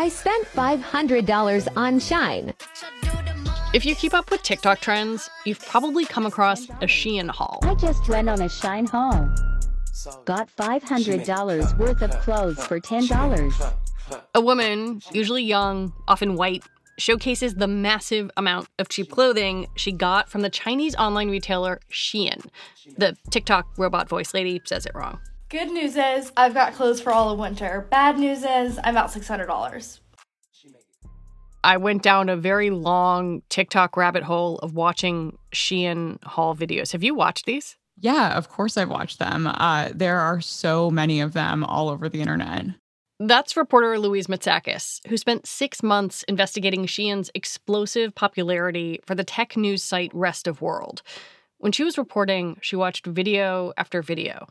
I spent $500 on Shine. If you keep up with TikTok trends, you've probably come across a Shein haul. I just went on a Shine haul. Got $500 worth of clothes for $10. A woman, usually young, often white, showcases the massive amount of cheap clothing she got from the Chinese online retailer Shein. The TikTok robot voice lady says it wrong. Good news is I've got clothes for all of winter. Bad news is I'm about $600. I went down a very long TikTok rabbit hole of watching Shein haul videos. Have you watched these? Yeah, of course I've watched them. Uh, there are so many of them all over the internet. That's reporter Louise Matsakis, who spent six months investigating Shein's explosive popularity for the tech news site Rest of World. When she was reporting, she watched video after video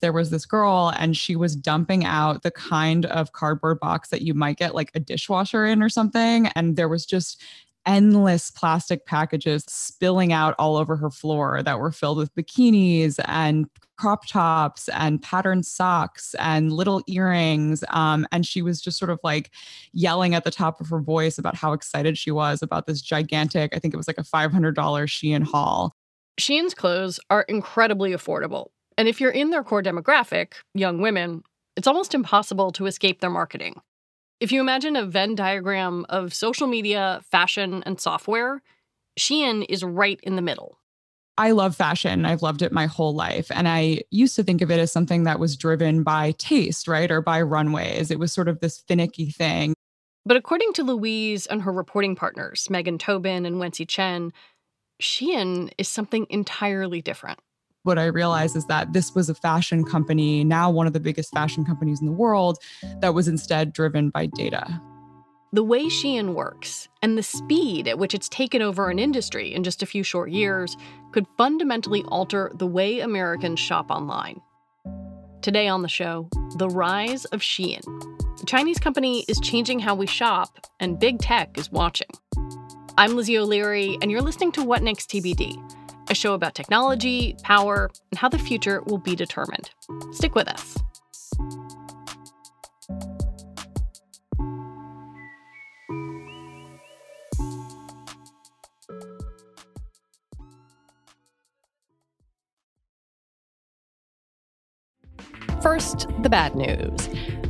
there was this girl and she was dumping out the kind of cardboard box that you might get like a dishwasher in or something. And there was just endless plastic packages spilling out all over her floor that were filled with bikinis and crop tops and patterned socks and little earrings. Um, and she was just sort of like yelling at the top of her voice about how excited she was about this gigantic, I think it was like a $500 Shein haul. Shein's clothes are incredibly affordable. And if you're in their core demographic, young women, it's almost impossible to escape their marketing. If you imagine a Venn diagram of social media, fashion, and software, Shein is right in the middle. I love fashion. I've loved it my whole life. And I used to think of it as something that was driven by taste, right? Or by runways. It was sort of this finicky thing. But according to Louise and her reporting partners, Meaghan Tobin and Wency Chen, Shein is something entirely different what I realized is that this was a fashion company, now one of the biggest fashion companies in the world, that was instead driven by data. The way Shein works and the speed at which it's taken over an industry in just a few short years could fundamentally alter the way Americans shop online. Today on the show, the rise of Shein. The Chinese company is changing how we shop, and big tech is watching. I'm Lizzie O'Leary, and you're listening to What Next TBD a show about technology, power, and how the future will be determined. Stick with us. First, the bad news.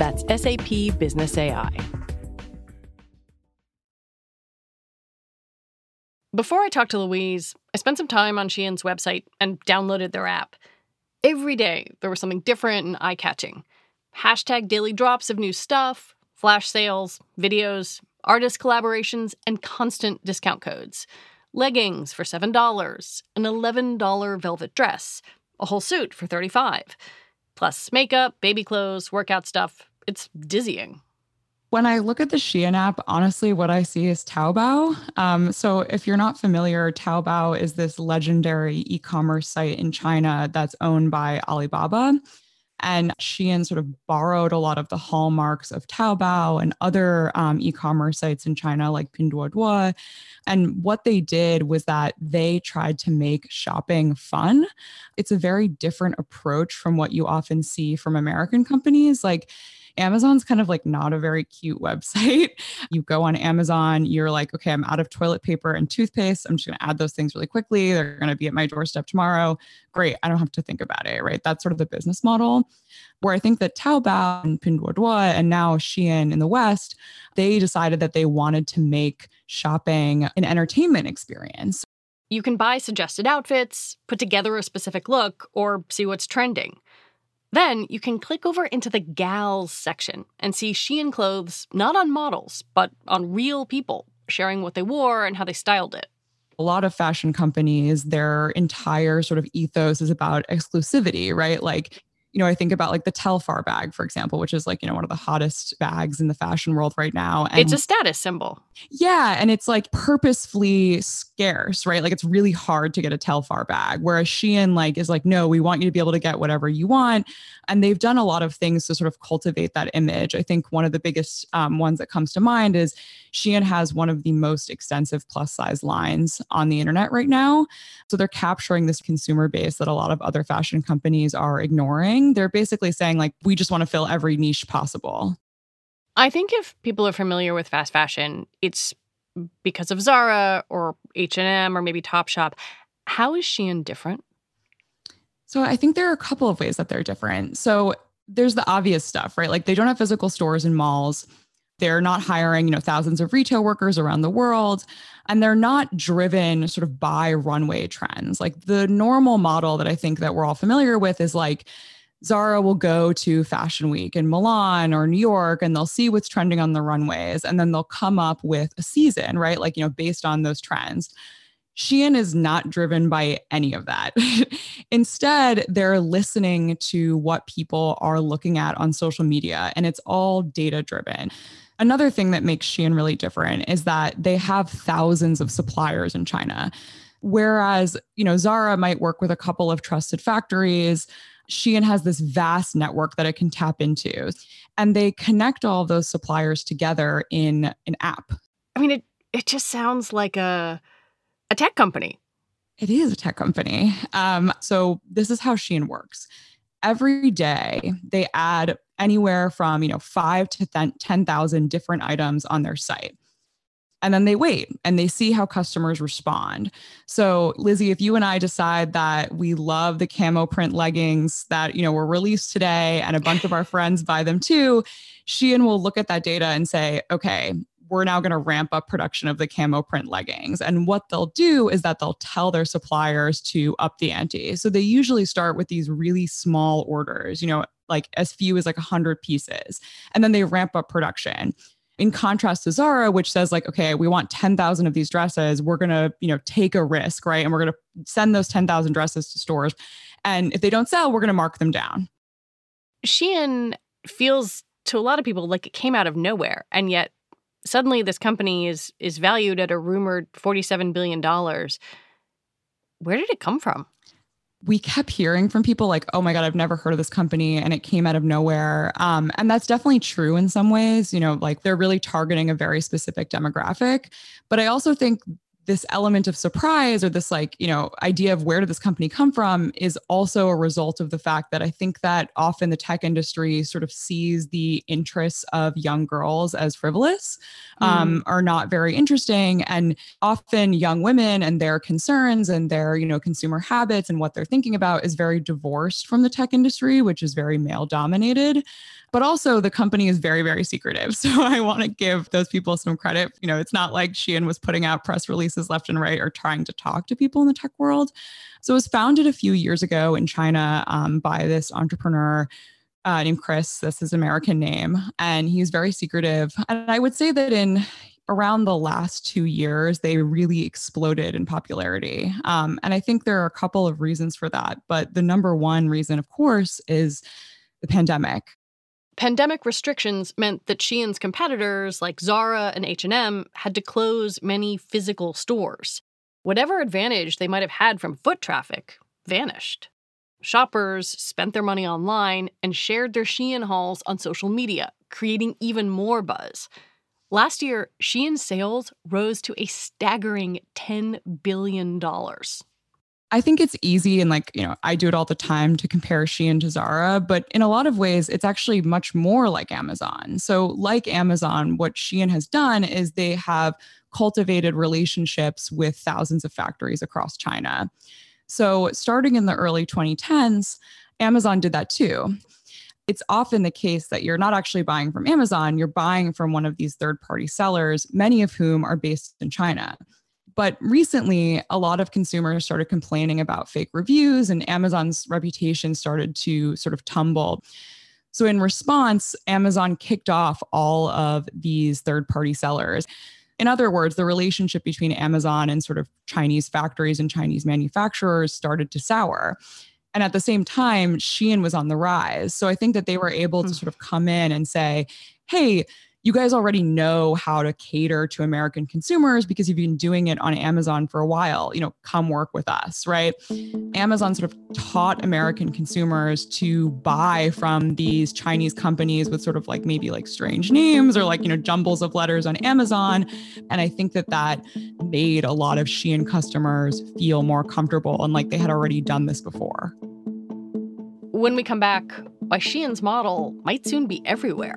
That's SAP Business AI. Before I talked to Louise, I spent some time on Shein's website and downloaded their app. Every day, there was something different and eye catching. Hashtag daily drops of new stuff, flash sales, videos, artist collaborations, and constant discount codes. Leggings for $7, an $11 velvet dress, a whole suit for 35 plus makeup, baby clothes, workout stuff, it's dizzying. When I look at the Shein app, honestly, what I see is Taobao. Um, so, if you're not familiar, Taobao is this legendary e commerce site in China that's owned by Alibaba. And Shein sort of borrowed a lot of the hallmarks of Taobao and other um, e commerce sites in China, like Pinduoduo. And what they did was that they tried to make shopping fun. It's a very different approach from what you often see from American companies. Like, Amazon's kind of like not a very cute website. You go on Amazon, you're like, okay, I'm out of toilet paper and toothpaste. I'm just going to add those things really quickly. They're going to be at my doorstep tomorrow. Great. I don't have to think about it, right? That's sort of the business model. Where I think that Taobao and Pinduoduo and now Shein in the West, they decided that they wanted to make shopping an entertainment experience. You can buy suggested outfits, put together a specific look, or see what's trending. Then you can click over into the gals section and see Shein clothes not on models, but on real people, sharing what they wore and how they styled it. A lot of fashion companies, their entire sort of ethos is about exclusivity, right? Like you know, I think about like the Telfar bag, for example, which is like, you know, one of the hottest bags in the fashion world right now. And it's a status symbol. Yeah. And it's like purposefully scarce, right? Like it's really hard to get a Telfar bag. Whereas Shein like is like, no, we want you to be able to get whatever you want. And they've done a lot of things to sort of cultivate that image. I think one of the biggest um, ones that comes to mind is Shein has one of the most extensive plus size lines on the internet right now. So they're capturing this consumer base that a lot of other fashion companies are ignoring. They're basically saying, like, we just want to fill every niche possible. I think if people are familiar with fast fashion, it's because of Zara or H&M or maybe Topshop. How is Shein different? So I think there are a couple of ways that they're different. So there's the obvious stuff, right? Like they don't have physical stores and malls. They're not hiring, you know, thousands of retail workers around the world. And they're not driven sort of by runway trends. Like the normal model that I think that we're all familiar with is like Zara will go to Fashion Week in Milan or New York and they'll see what's trending on the runways and then they'll come up with a season, right? Like, you know, based on those trends. Shein is not driven by any of that. Instead, they're listening to what people are looking at on social media and it's all data driven. Another thing that makes Shein really different is that they have thousands of suppliers in China. Whereas, you know, Zara might work with a couple of trusted factories. Shein has this vast network that it can tap into. And they connect all those suppliers together in an app. I mean, it it just sounds like a a tech company. It is a tech company. Um, so this is how Shein works. Every day they add anywhere from, you know, five to 10,000 different items on their site. And then they wait and they see how customers respond. So, Lizzie, if you and I decide that we love the camo print leggings that, you know, were released today and a bunch of our friends buy them too, Shein will look at that data and say, okay, we're now going to ramp up production of the camo print leggings. And what they'll do is that they'll tell their suppliers to up the ante. So they usually start with these really small orders, you know, like as few as like 100 pieces, and then they ramp up production. In contrast to Zara, which says like, okay, we want 10,000 of these dresses, we're going to, you know, take a risk, right? And we're going to send those 10,000 dresses to stores. And if they don't sell, we're going to mark them down. Shein feels to a lot of people like it came out of nowhere. And yet suddenly this company is is valued at a rumored 47 billion dollars. Where did it come from? We kept hearing from people like, oh my God, I've never heard of this company and it came out of nowhere. Um, and that's definitely true in some ways. You know, like they're really targeting a very specific demographic. But I also think this element of surprise or this like you know idea of where did this company come from is also a result of the fact that i think that often the tech industry sort of sees the interests of young girls as frivolous mm. um, are not very interesting and often young women and their concerns and their you know consumer habits and what they're thinking about is very divorced from the tech industry which is very male dominated but also the company is very, very secretive. So I want to give those people some credit. You know, it's not like Shein was putting out press releases left and right or trying to talk to people in the tech world. So it was founded a few years ago in China um, by this entrepreneur uh, named Chris. That's his American name. And he's very secretive. And I would say that in around the last two years, they really exploded in popularity. Um, and I think there are a couple of reasons for that. But the number one reason, of course, is the pandemic. Pandemic restrictions meant that Shein's competitors like Zara and H&M had to close many physical stores. Whatever advantage they might have had from foot traffic vanished. Shoppers spent their money online and shared their Shein hauls on social media, creating even more buzz. Last year, Shein sales rose to a staggering $10 billion. I think it's easy and like, you know, I do it all the time to compare Shein to Zara, but in a lot of ways, it's actually much more like Amazon. So, like Amazon, what Shein has done is they have cultivated relationships with thousands of factories across China. So, starting in the early 2010s, Amazon did that too. It's often the case that you're not actually buying from Amazon, you're buying from one of these third party sellers, many of whom are based in China. But recently, a lot of consumers started complaining about fake reviews, and Amazon's reputation started to sort of tumble. So, in response, Amazon kicked off all of these third party sellers. In other words, the relationship between Amazon and sort of Chinese factories and Chinese manufacturers started to sour. And at the same time, Shein was on the rise. So I think that they were able to hmm. sort of come in and say, hey, you guys already know how to cater to American consumers because you've been doing it on Amazon for a while. You know, come work with us, right? Amazon sort of taught American consumers to buy from these Chinese companies with sort of like maybe like strange names or like, you know, jumbles of letters on Amazon. And I think that that made a lot of Shein customers feel more comfortable and like they had already done this before. When we come back, why Shein's model might soon be everywhere.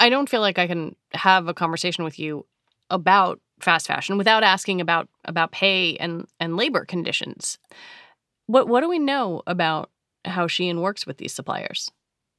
I don't feel like I can have a conversation with you about fast fashion without asking about about pay and and labor conditions. What what do we know about how Shein works with these suppliers?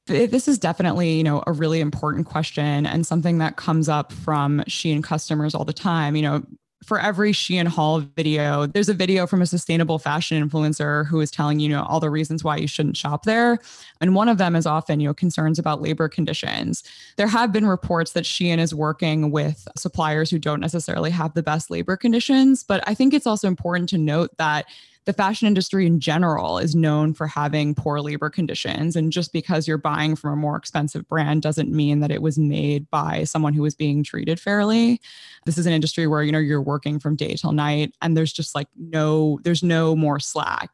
This is definitely, you know, a really important question and something that comes up from Shein customers all the time. You know, for every Shein haul video, there's a video from a sustainable fashion influencer who is telling you know all the reasons why you shouldn't shop there, and one of them is often you know concerns about labor conditions. There have been reports that Shein is working with suppliers who don't necessarily have the best labor conditions, but I think it's also important to note that the fashion industry in general is known for having poor labor conditions. And just because you're buying from a more expensive brand doesn't mean that it was made by someone who was being treated fairly. This is an industry where, you know, you're working from day till night and there's just like no, there's no more slack.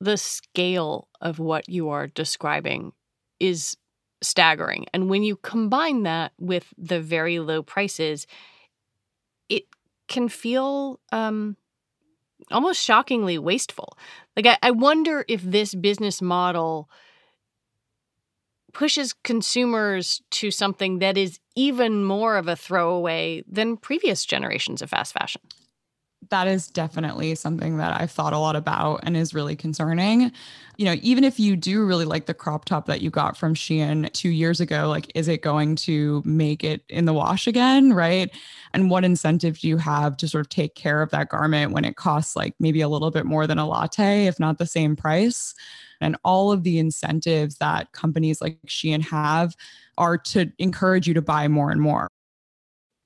The scale of what you are describing is staggering. And when you combine that with the very low prices, it can feel um, almost shockingly wasteful. Like, I, I wonder if this business model pushes consumers to something that is even more of a throwaway than previous generations of fast fashion that is definitely something that I've thought a lot about and is really concerning. You know, even if you do really like the crop top that you got from Shein two years ago, like, is it going to make it in the wash again? Right. And what incentive do you have to sort of take care of that garment when it costs like maybe a little bit more than a latte, if not the same price? And all of the incentives that companies like Shein have are to encourage you to buy more and more.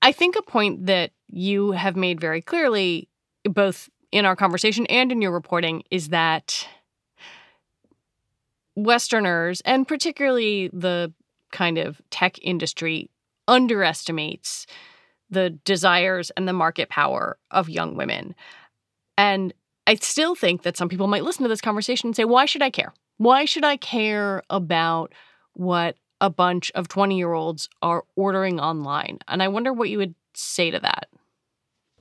I think a point that you have made very clearly both in our conversation and in your reporting is that Westerners, and particularly the kind of tech industry, underestimates the desires and the market power of young women. And I still think that some people might listen to this conversation and say, why should I care? Why should I care about what a bunch of 20 year olds are ordering online? And I wonder what you would say to that?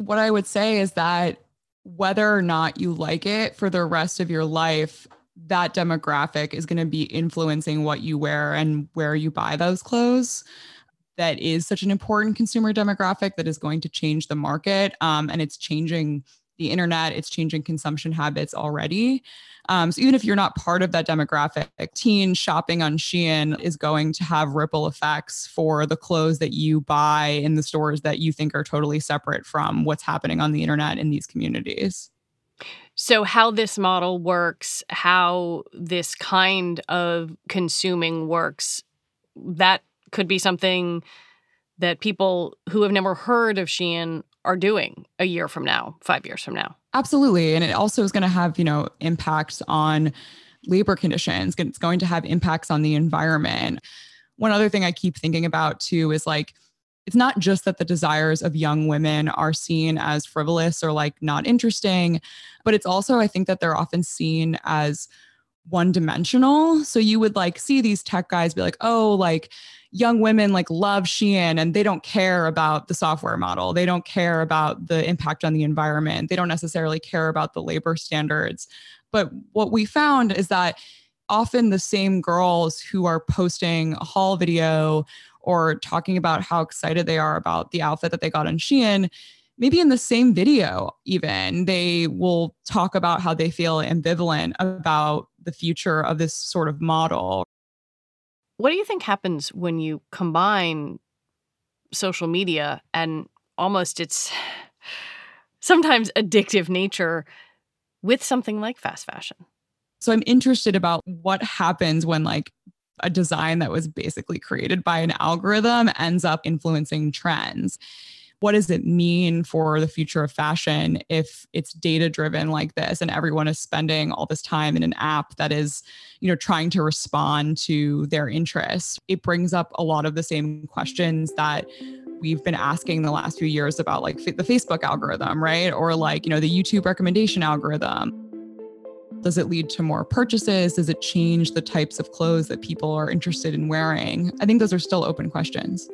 What I would say is that whether or not you like it for the rest of your life, that demographic is going to be influencing what you wear and where you buy those clothes. That is such an important consumer demographic that is going to change the market. Um, and it's changing the internet, it's changing consumption habits already. Um, so even if you're not part of that demographic, teen shopping on Shein is going to have ripple effects for the clothes that you buy in the stores that you think are totally separate from what's happening on the internet in these communities. So, how this model works, how this kind of consuming works, that could be something that people who have never heard of Shein are doing a year from now, five years from now. Absolutely. And it also is going to have, you know, impacts on labor conditions. It's going to have impacts on the environment. One other thing I keep thinking about too is like, it's not just that the desires of young women are seen as frivolous or like not interesting, but it's also, I think that they're often seen as one dimensional. So you would like see these tech guys be like, oh, like, young women like love Shein and they don't care about the software model. They don't care about the impact on the environment. They don't necessarily care about the labor standards. But what we found is that often the same girls who are posting a haul video or talking about how excited they are about the outfit that they got on Shein, maybe in the same video, even they will talk about how they feel ambivalent about the future of this sort of model. What do you think happens when you combine social media and almost its sometimes addictive nature with something like fast fashion? So I'm interested about what happens when like a design that was basically created by an algorithm ends up influencing trends what does it mean for the future of fashion if it's data driven like this and everyone is spending all this time in an app that is you know trying to respond to their interests it brings up a lot of the same questions that we've been asking the last few years about like the facebook algorithm right or like you know the youtube recommendation algorithm does it lead to more purchases? Does it change the types of clothes that people are interested in wearing? I think those are still open questions.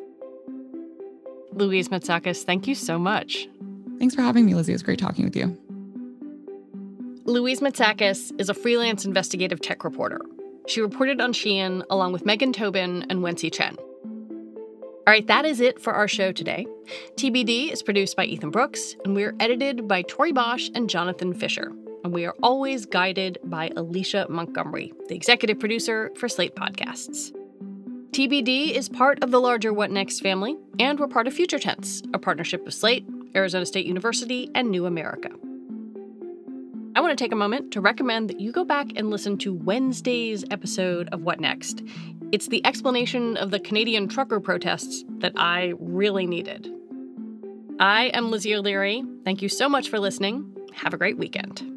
Louise Matsakis, thank you so much. Thanks for having me, Lizzie. It was great talking with you. Louise Matsakis is a freelance investigative tech reporter. She reported on Shein along with Meaghan Tobin and Wency Chen. All right, that is it for our show today. TBD is produced by Ethan Brooks, and we're edited by Tori Bosch and Jonathan Fisher. And we are always guided by Alicia Montgomery, the executive producer for Slate Podcasts. TBD is part of the larger What Next family, and we're part of Future Tense, a partnership of Slate, Arizona State University, and New America. I want to take a moment to recommend that you go back and listen to Wednesday's episode of What Next. It's the explanation of the Canadian trucker protests that I really needed. I am Lizzie O'Leary. Thank you so much for listening. Have a great weekend.